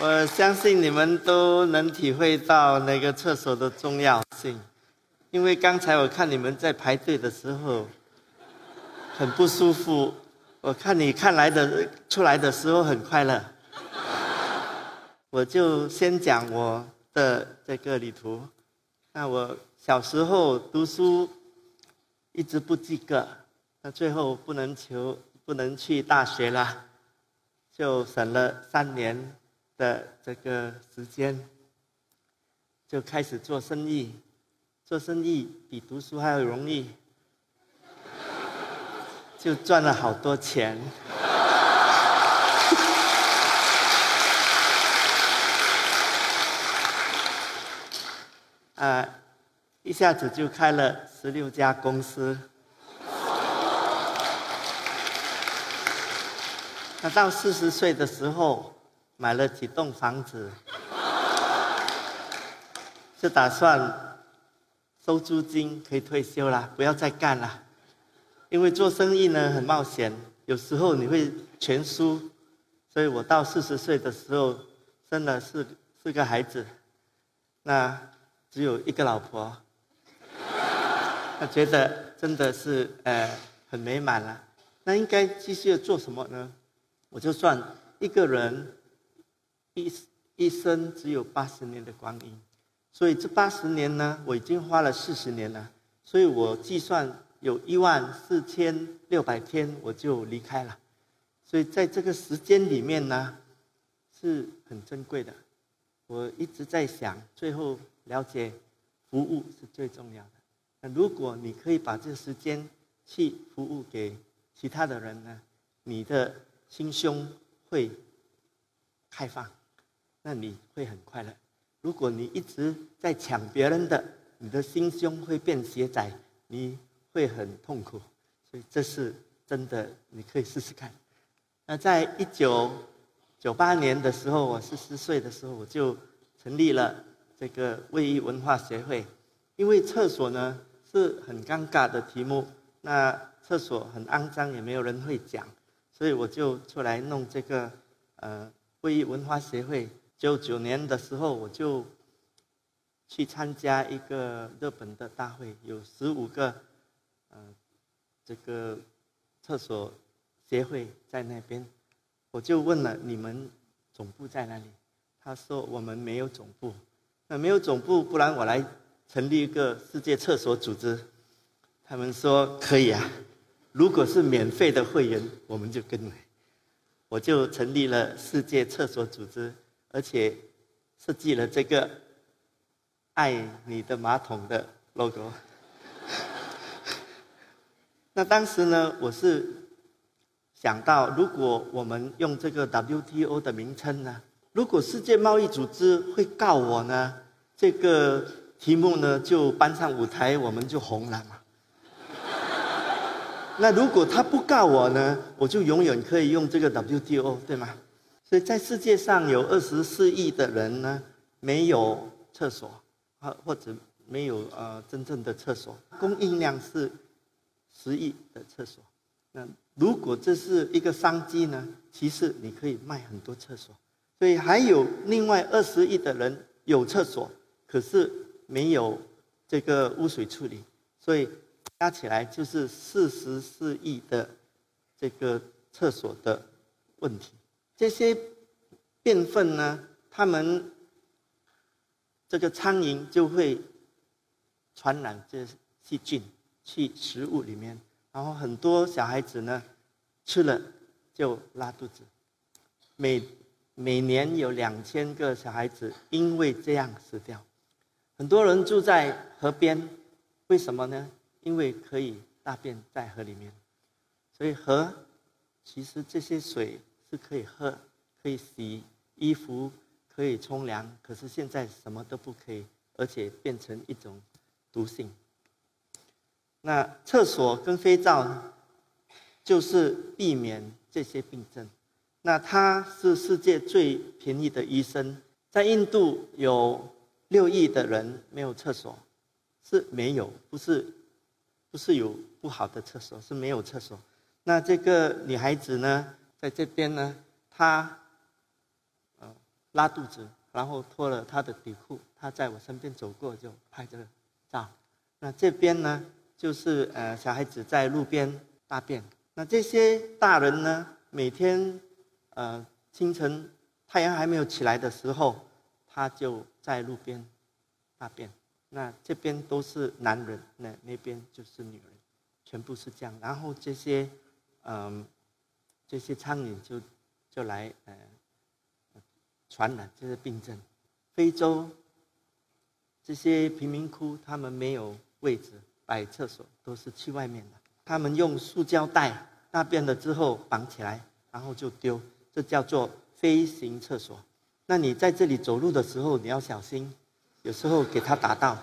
我相信你们都能体会到那个厕所的重要性，因为刚才我看你们在排队的时候很不舒服，我看你看来的出来的时候很快乐。我就先讲我的这个旅途。那我小时候读书一直不及格，那最后不能求不能去大学了，就省了三年。的这个时间，就开始做生意，做生意比读书还要容易，就赚了好多钱，啊，一下子就开了十六家公司，那到四十岁的时候。买了几栋房子，就打算收租金，可以退休了，不要再干了。因为做生意呢很冒险，有时候你会全输。所以我到四十岁的时候，生了四四个孩子，那只有一个老婆，他觉得真的是呃很美满了。那应该继续做什么呢？我就算一个人。一一生只有八十年的光阴，所以这八十年呢，我已经花了四十年了。所以我计算有一万四千六百天，我就离开了。所以在这个时间里面呢，是很珍贵的。我一直在想，最后了解服务是最重要的。那如果你可以把这个时间去服务给其他的人呢，你的心胸会开放。那你会很快乐。如果你一直在抢别人的，你的心胸会变狭窄，你会很痛苦。所以这是真的，你可以试试看。那在一九九八年的时候，我四十岁的时候，我就成立了这个卫浴文化协会。因为厕所呢是很尴尬的题目，那厕所很肮脏，也没有人会讲，所以我就出来弄这个呃卫浴文化协会。九九年的时候，我就去参加一个日本的大会，有十五个，呃，这个厕所协会在那边，我就问了你们总部在哪里？他说我们没有总部，那没有总部，不然我来成立一个世界厕所组织。他们说可以啊，如果是免费的会员，我们就跟来。我就成立了世界厕所组织。而且设计了这个“爱你的马桶”的 logo。那当时呢，我是想到，如果我们用这个 WTO 的名称呢，如果世界贸易组织会告我呢，这个题目呢就搬上舞台，我们就红了嘛。那如果他不告我呢，我就永远可以用这个 WTO，对吗？所以在世界上有二十四亿的人呢，没有厕所，啊或者没有呃真正的厕所，供应量是十亿的厕所。那如果这是一个商机呢？其实你可以卖很多厕所。所以还有另外二十亿的人有厕所，可是没有这个污水处理，所以加起来就是四十四亿的这个厕所的问题。这些变粪呢，它们这个苍蝇就会传染这细菌去食物里面，然后很多小孩子呢吃了就拉肚子，每每年有两千个小孩子因为这样死掉。很多人住在河边，为什么呢？因为可以大便在河里面，所以河其实这些水。是可以喝，可以洗衣服，可以冲凉。可是现在什么都不可以，而且变成一种毒性。那厕所跟肥皂就是避免这些病症。那它是世界最便宜的医生。在印度有六亿的人没有厕所，是没有，不是不是有不好的厕所，是没有厕所。那这个女孩子呢？在这边呢，他，呃，拉肚子，然后脱了他的底裤，他在我身边走过就拍这个照。那这边呢，就是呃小孩子在路边大便。那这些大人呢，每天呃清晨太阳还没有起来的时候，他就在路边大便。那这边都是男人，那那边就是女人，全部是这样。然后这些嗯这些苍蝇就就来呃传染这些病症。非洲这些贫民窟，他们没有。位置摆厕所都是去外面的，他们用塑胶袋大便了之后绑起来，然后就丢，这叫做飞行厕所。那你在这里走路的时候你要小心，有时候给他打到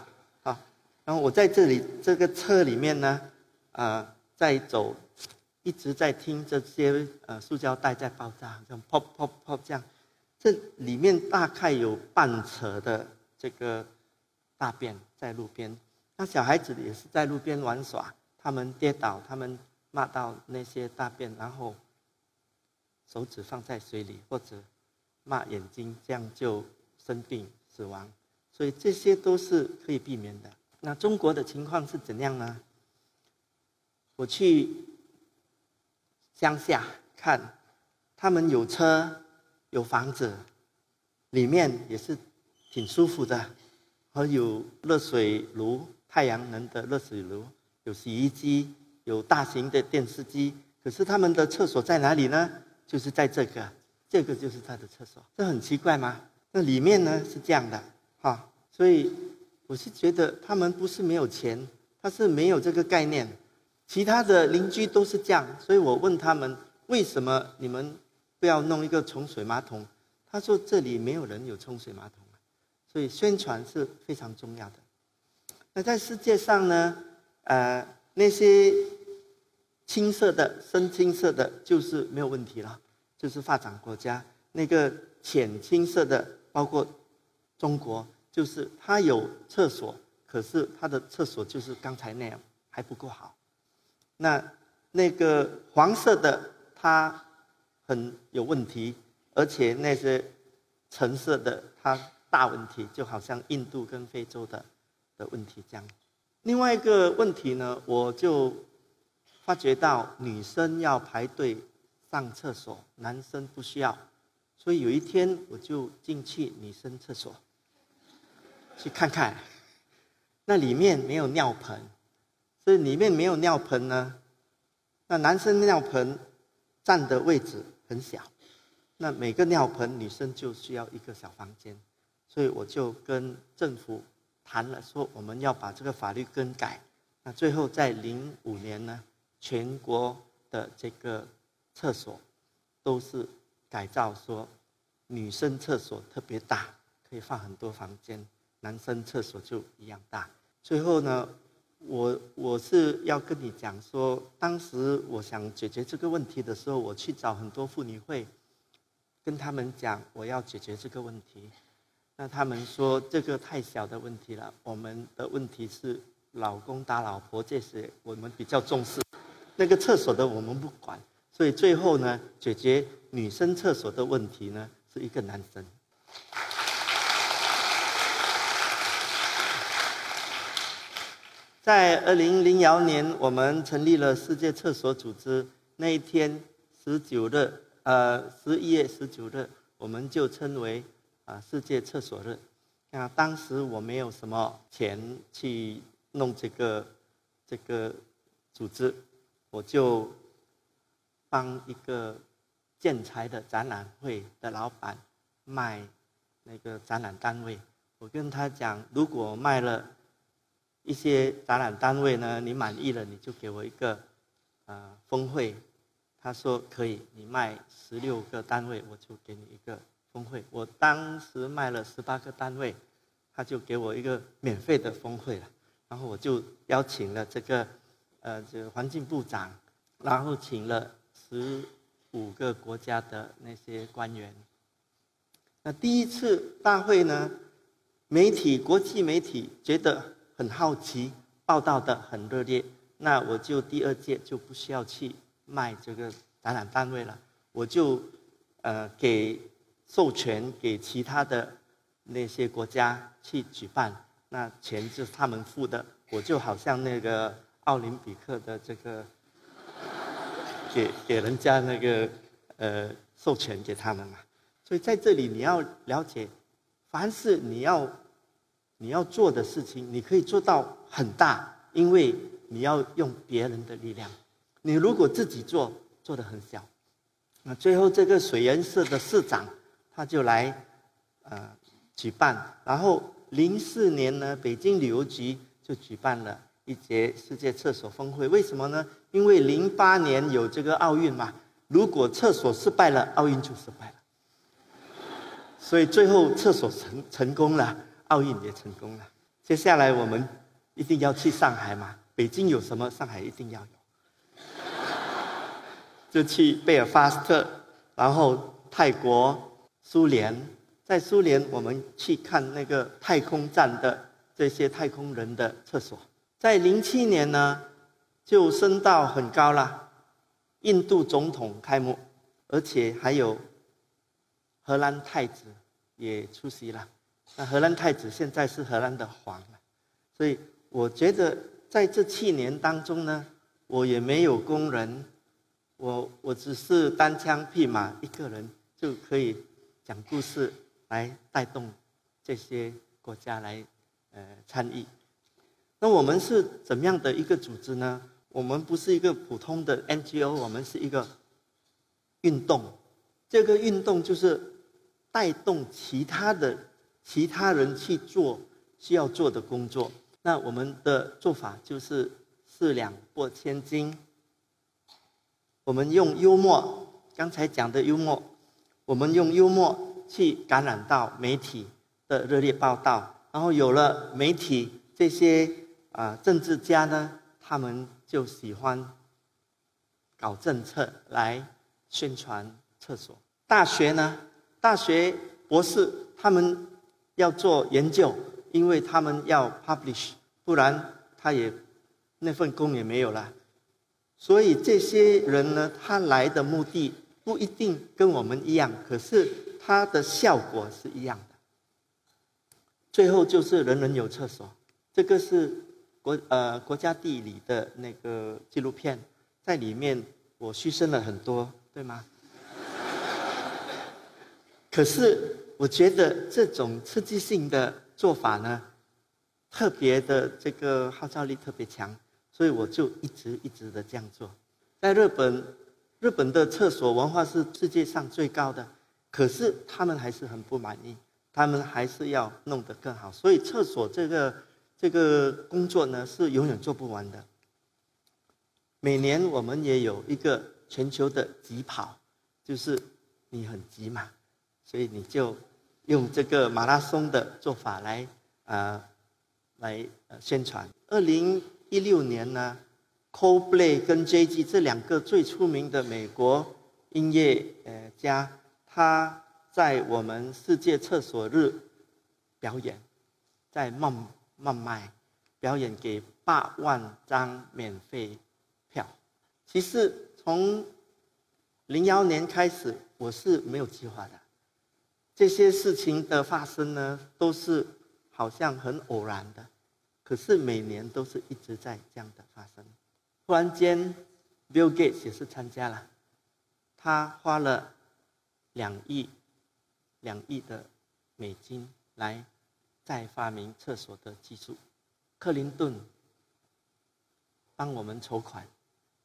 啊。然后我在这里这个车里面呢，啊，在走，一直在听这些呃塑胶袋在爆炸，这样 pop pop pop 这样，这里面大概有半扯的这个大便在路边。那小孩子也是在路边玩耍，他们跌倒，他们骂到那些大便，然后手指放在水里，或者骂眼睛，这样就生病死亡。所以这些都是可以避免的。那中国的情况是怎样呢？我去乡下看，他们有车有房子，里面也是挺舒服的，还有热水炉。太阳能的热水炉，有洗衣机，有大型的电视机。可是他们的厕所在哪里呢？就是在这个，这个就是他的厕所。这很奇怪吗？那里面呢是这样的，哈。所以我是觉得他们不是没有钱，他是没有这个概念。其他的邻居都是这样，所以我问他们为什么你们不要弄一个冲水马桶？他说这里没有人有冲水马桶，所以宣传是非常重要的。那在世界上呢？呃，那些青色的、深青色的，就是没有问题了，就是发展国家。那个浅青色的，包括中国，就是它有厕所，可是它的厕所就是刚才那样，还不够好。那那个黄色的，它很有问题，而且那些橙色的，它大问题，就好像印度跟非洲的。的问题这样，另外一个问题呢，我就发觉到女生要排队上厕所，男生不需要，所以有一天我就进去女生厕所去看看，那里面没有尿盆，所以里面没有尿盆呢，那男生尿盆占的位置很小，那每个尿盆女生就需要一个小房间，所以我就跟政府。谈了说我们要把这个法律更改，那最后在零五年呢，全国的这个厕所都是改造，说女生厕所特别大，可以放很多房间，男生厕所就一样大。最后呢，我我是要跟你讲说，当时我想解决这个问题的时候，我去找很多妇女会，跟他们讲我要解决这个问题。那他们说这个太小的问题了，我们的问题是老公打老婆这些，我们比较重视。那个厕所的我们不管，所以最后呢，解决女生厕所的问题呢，是一个男生。在二零零幺年，我们成立了世界厕所组织。那一天，十九日，呃，十一月十九日，我们就称为。啊，世界厕所日，那当时我没有什么钱去弄这个这个组织，我就帮一个建材的展览会的老板卖那个展览单位。我跟他讲，如果卖了一些展览单位呢，你满意了，你就给我一个啊峰会。他说可以，你卖十六个单位，我就给你一个。峰会，我当时卖了十八个单位，他就给我一个免费的峰会了。然后我就邀请了这个，呃，这个环境部长，然后请了十五个国家的那些官员。那第一次大会呢，媒体国际媒体觉得很好奇，报道的很热烈。那我就第二届就不需要去卖这个展览单位了，我就呃给。授权给其他的那些国家去举办，那钱就是他们付的，我就好像那个奥林匹克的这个，给给人家那个呃授权给他们嘛。所以在这里你要了解，凡是你要你要做的事情，你可以做到很大，因为你要用别人的力量。你如果自己做，做的很小。那最后，这个水源社的社长他就来，呃，举办。然后零四年呢，北京旅游局就举办了一节世界厕所峰会。为什么呢？因为零八年有这个奥运嘛。如果厕所失败了，奥运就失败了。所以最后厕所成成功了，奥运也成功了。接下来我们一定要去上海嘛。北京有什么，上海一定要有。就去贝尔法斯特，然后泰国、苏联，在苏联我们去看那个太空站的这些太空人的厕所。在零七年呢，就升到很高了，印度总统开幕，而且还有荷兰太子也出席了。那荷兰太子现在是荷兰的皇了，所以我觉得在这七年当中呢，我也没有工人。我我只是单枪匹马一个人就可以讲故事来带动这些国家来呃参与。那我们是怎么样的一个组织呢？我们不是一个普通的 NGO，我们是一个运动。这个运动就是带动其他的其他人去做需要做的工作。那我们的做法就是四两拨千斤。我们用幽默，刚才讲的幽默，我们用幽默去感染到媒体的热烈报道，然后有了媒体这些啊政治家呢，他们就喜欢搞政策来宣传厕所。大学呢，大学博士他们要做研究，因为他们要 publish，不然他也那份工也没有了。所以这些人呢，他来的目的不一定跟我们一样，可是他的效果是一样的。最后就是人人有厕所，这个是国呃国家地理的那个纪录片，在里面我牺牲了很多，对吗？可是我觉得这种刺激性的做法呢，特别的这个号召力特别强。所以我就一直一直的这样做，在日本，日本的厕所文化是世界上最高的，可是他们还是很不满意，他们还是要弄得更好。所以厕所这个这个工作呢是永远做不完的。每年我们也有一个全球的急跑，就是你很急嘛，所以你就用这个马拉松的做法来啊来宣传。二零一六年呢，Coldplay 跟 J.G 这两个最出名的美国音乐呃家，他在我们世界厕所日表演，在孟孟买表演给八万张免费票。其实从零幺年开始，我是没有计划的，这些事情的发生呢，都是好像很偶然的。可是每年都是一直在这样的发生。突然间，Bill Gates 也是参加了，他花了两亿两亿的美金来再发明厕所的技术。克林顿帮我们筹款，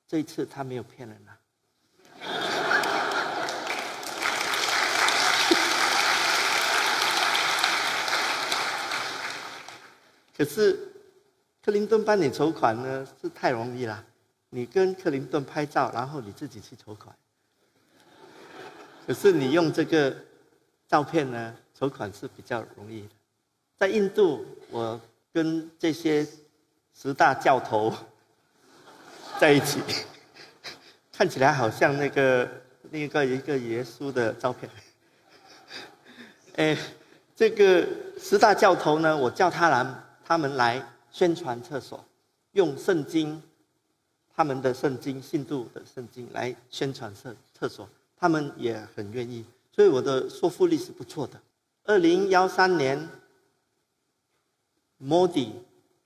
这一次他没有骗人啊。可是。克林顿帮你筹款呢，是太容易了。你跟克林顿拍照，然后你自己去筹款。可是你用这个照片呢，筹款是比较容易的。在印度，我跟这些十大教头 在一起，看起来好像那个那个一个耶稣的照片。哎，这个十大教头呢，我叫他来，他们来。宣传厕所，用圣经，他们的圣经信度的圣经来宣传厕厕所，他们也很愿意。所以我的说服力是不错的。二零幺三年，Modi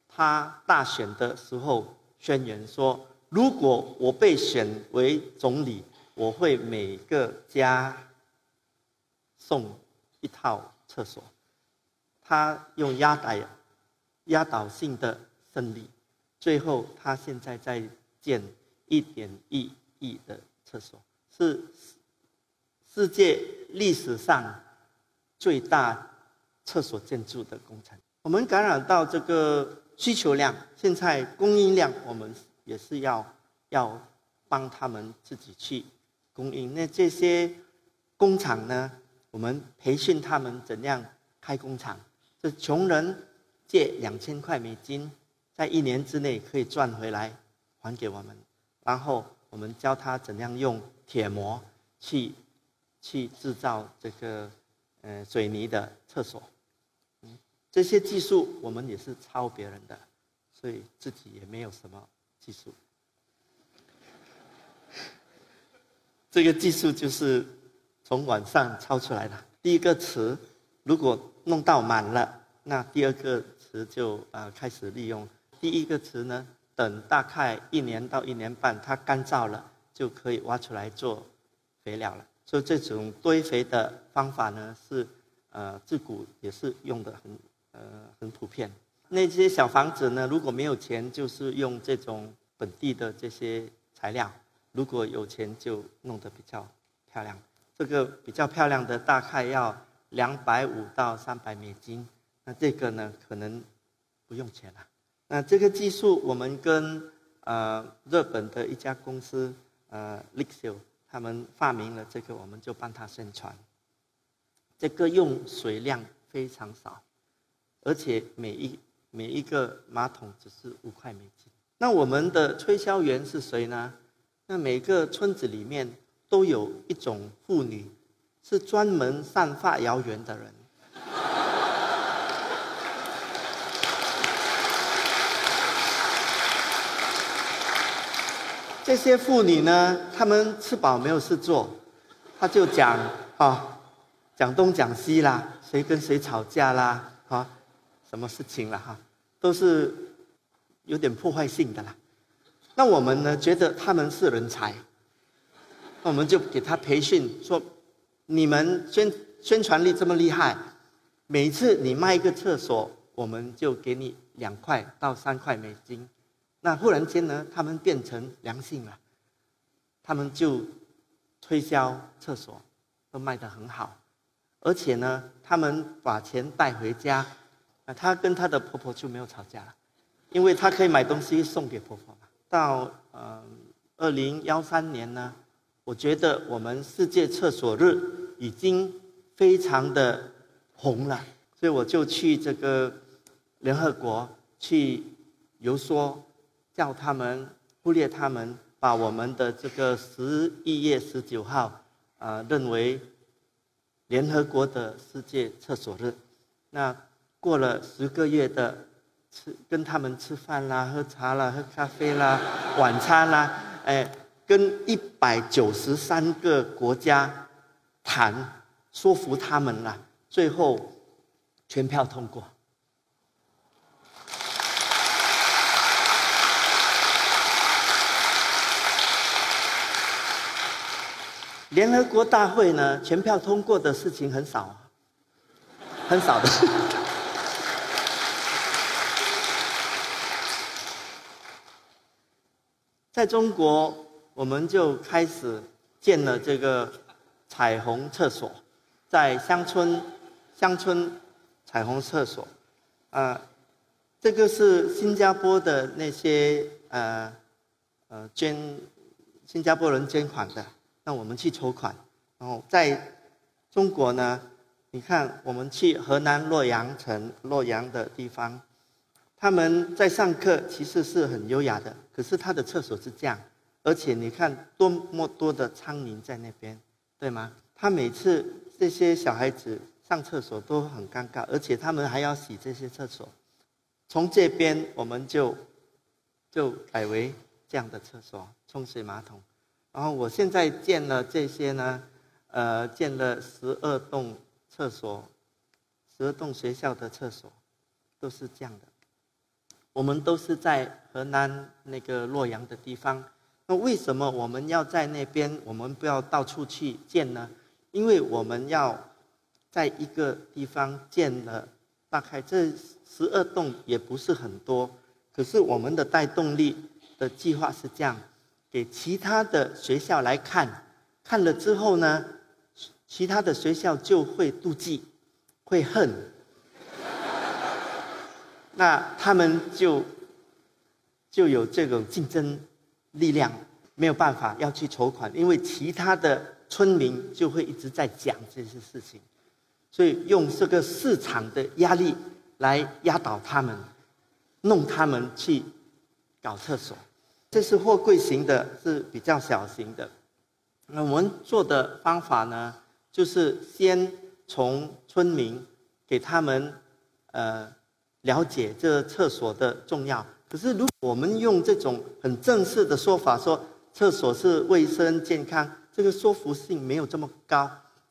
他大选的时候宣言说，如果我被选为总理，我会每个家送一套厕所。他用压倒压倒性的胜利，最后他现在在建一点一亿的厕所，是世界历史上最大厕所建筑的工程。我们感染到这个需求量，现在供应量，我们也是要要帮他们自己去供应。那这些工厂呢，我们培训他们怎样开工厂。这穷人借两千块美金，在一年之内可以赚回来，还给我们。然后我们教他怎样用铁模去去制造这个呃水泥的厕所。嗯，这些技术我们也是抄别人的，所以自己也没有什么技术。这个技术就是从网上抄出来的。第一个词，如果弄到满了，那第二个词就呃开始利用。第一个词呢，等大概一年到一年半，它干燥了，就可以挖出来做肥料了。所以这种堆肥的方法呢，是呃自古也是用的很呃很普遍。那些小房子呢，如果没有钱，就是用这种本地的这些材料；如果有钱，就弄得比较漂亮。这个比较漂亮的，大概要。两百五到三百美金，那这个呢可能不用钱了。那这个技术我们跟呃日本的一家公司呃 Lixio 他们发明了这个，我们就帮他宣传。这个用水量非常少，而且每一每一个马桶只是五块美金。那我们的推销员是谁呢？那每个村子里面都有一种妇女。是专门散发谣言的人。这些妇女呢，她们吃饱没有事做，她就讲啊，讲东讲西啦，谁跟谁吵架啦，啊，什么事情了哈，都是有点破坏性的啦。那我们呢，觉得他们是人才，那我们就给他培训说。你们宣宣传力这么厉害，每次你卖一个厕所，我们就给你两块到三块美金。那忽然间呢，他们变成良性了，他们就推销厕所，都卖得很好。而且呢，他们把钱带回家，啊，她跟她的婆婆就没有吵架了，因为她可以买东西送给婆婆嘛。到呃二零幺三年呢。我觉得我们世界厕所日已经非常的红了，所以我就去这个联合国去游说，叫他们忽略他们，把我们的这个十一月十九号啊认为联合国的世界厕所日。那过了十个月的吃跟他们吃饭啦、喝茶啦、喝咖啡啦、晚餐啦，哎。跟一百九十三个国家谈，说服他们了，最后全票通过。联合国大会呢，全票通过的事情很少，很少的。在中国。我们就开始建了这个彩虹厕所，在乡村乡村彩虹厕所，呃，这个是新加坡的那些呃呃捐新加坡人捐款的，那我们去筹款，然后在中国呢，你看我们去河南洛阳城洛阳的地方，他们在上课其实是很优雅的，可是他的厕所是这样。而且你看多么多的苍蝇在那边，对吗？他每次这些小孩子上厕所都很尴尬，而且他们还要洗这些厕所。从这边我们就就改为这样的厕所，冲水马桶。然后我现在建了这些呢，呃，建了十二栋厕所，十二栋学校的厕所，都是这样的。我们都是在河南那个洛阳的地方。那为什么我们要在那边？我们不要到处去建呢？因为我们要在一个地方建了，大概这十二栋也不是很多。可是我们的带动力的计划是这样：给其他的学校来看，看了之后呢，其他的学校就会妒忌，会恨。那他们就就有这种竞争力量，没有办法要去筹款，因为其他的村民就会一直在讲这些事情，所以用这个市场的压力来压倒他们，弄他们去搞厕所。这是货柜型的，是比较小型的。那我们做的方法呢，就是先从村民给他们呃。了解这厕所的重要，可是如果我们用这种很正式的说法说厕所是卫生健康，这个说服性没有这么高，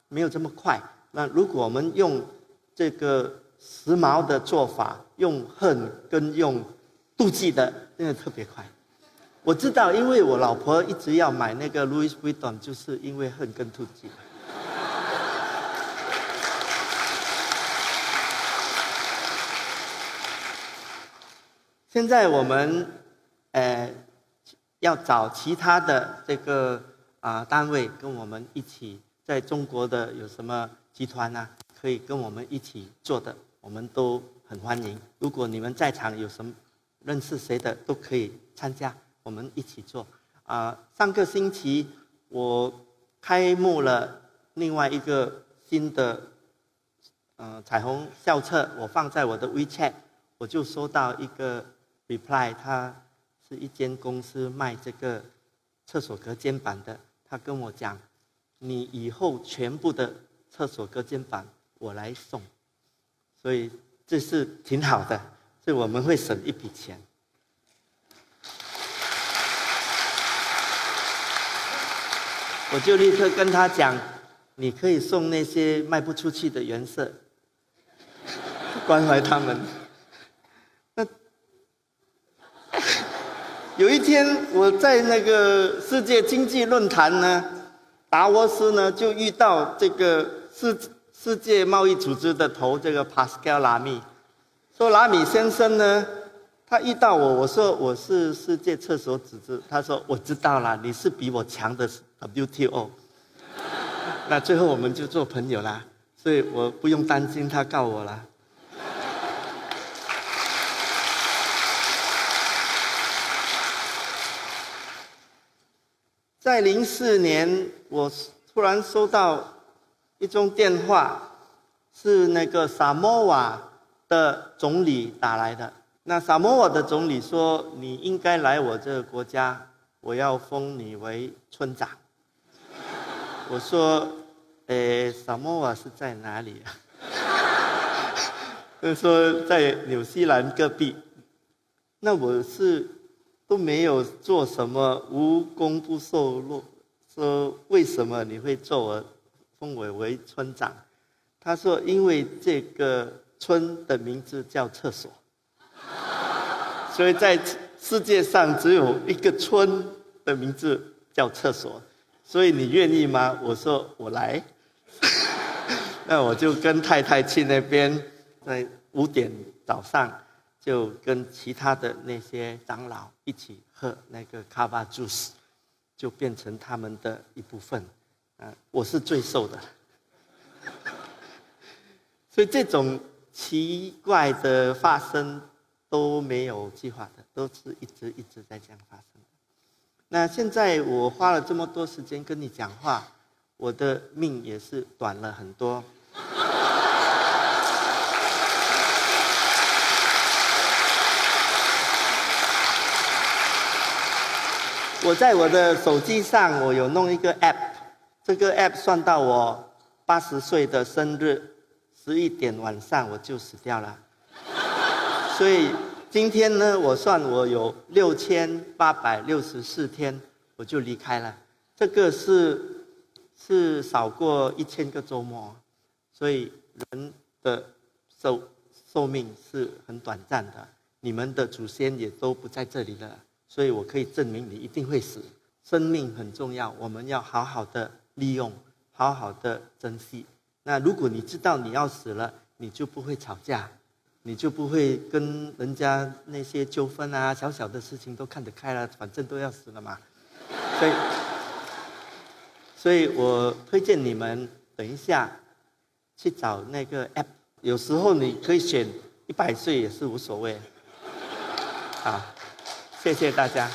没有这么快。那如果我们用这个时髦的做法，用恨跟用妒忌的，那个特别快。我知道，因为我老婆一直要买那个 Louis Vuitton，就是因为恨跟妒忌。现在我们，呃，要找其他的这个啊单位跟我们一起，在中国的有什么集团呢？可以跟我们一起做的，我们都很欢迎。如果你们在场有什么认识谁的，都可以参加，我们一起做。啊，上个星期我开幕了另外一个新的，嗯，彩虹校册，我放在我的 WeChat，我就收到一个。reply，他是一间公司卖这个厕所隔间板的。他跟我讲，你以后全部的厕所隔间板我来送，所以这是挺好的，所以我们会省一笔钱。我就立刻跟他讲，你可以送那些卖不出去的颜色，关怀他们。有一天，我在那个世界经济论坛呢，达沃斯呢，就遇到这个世世界贸易组织的头，这个 Pascal Lamy，说拉米先生呢，他遇到我，我说我是世界厕所组织，他说我知道了，你是比我强的 WTO，那最后我们就做朋友啦，所以我不用担心他告我了。在零四年，我突然收到一通电话，是那个萨摩瓦的总理打来的。那萨摩瓦的总理说：“你应该来我这个国家，我要封你为村长。”我说：“诶，萨摩瓦是在哪里啊？”他说：“在纽西兰隔壁。”那我是。都没有做什么，无功不受禄。说为什么你会做我封我为村长？他说因为这个村的名字叫厕所，所以在世界上只有一个村的名字叫厕所。所以你愿意吗？我说我来。那我就跟太太去那边，在五点早上。就跟其他的那些长老一起喝那个卡巴 juice，就变成他们的一部分。嗯，我是最瘦的。所以这种奇怪的发生都没有计划的，都是一直一直在这样发生的。那现在我花了这么多时间跟你讲话，我的命也是短了很多。我在我的手机上，我有弄一个 app，这个 app 算到我八十岁的生日，十一点晚上我就死掉了。所以今天呢，我算我有六千八百六十四天，我就离开了。这个是是少过一千个周末，所以人的寿寿命是很短暂的。你们的祖先也都不在这里了，所以我可以证明你一定会死。生命很重要，我们要好好的利用，好好的珍惜。那如果你知道你要死了，你就不会吵架，你就不会跟人家那些纠纷啊，小小的事情都看得开了，反正都要死了嘛。所以，所以我推荐你们等一下去找那个 app，有时候你可以选一百岁也是无所谓。好，谢谢大家。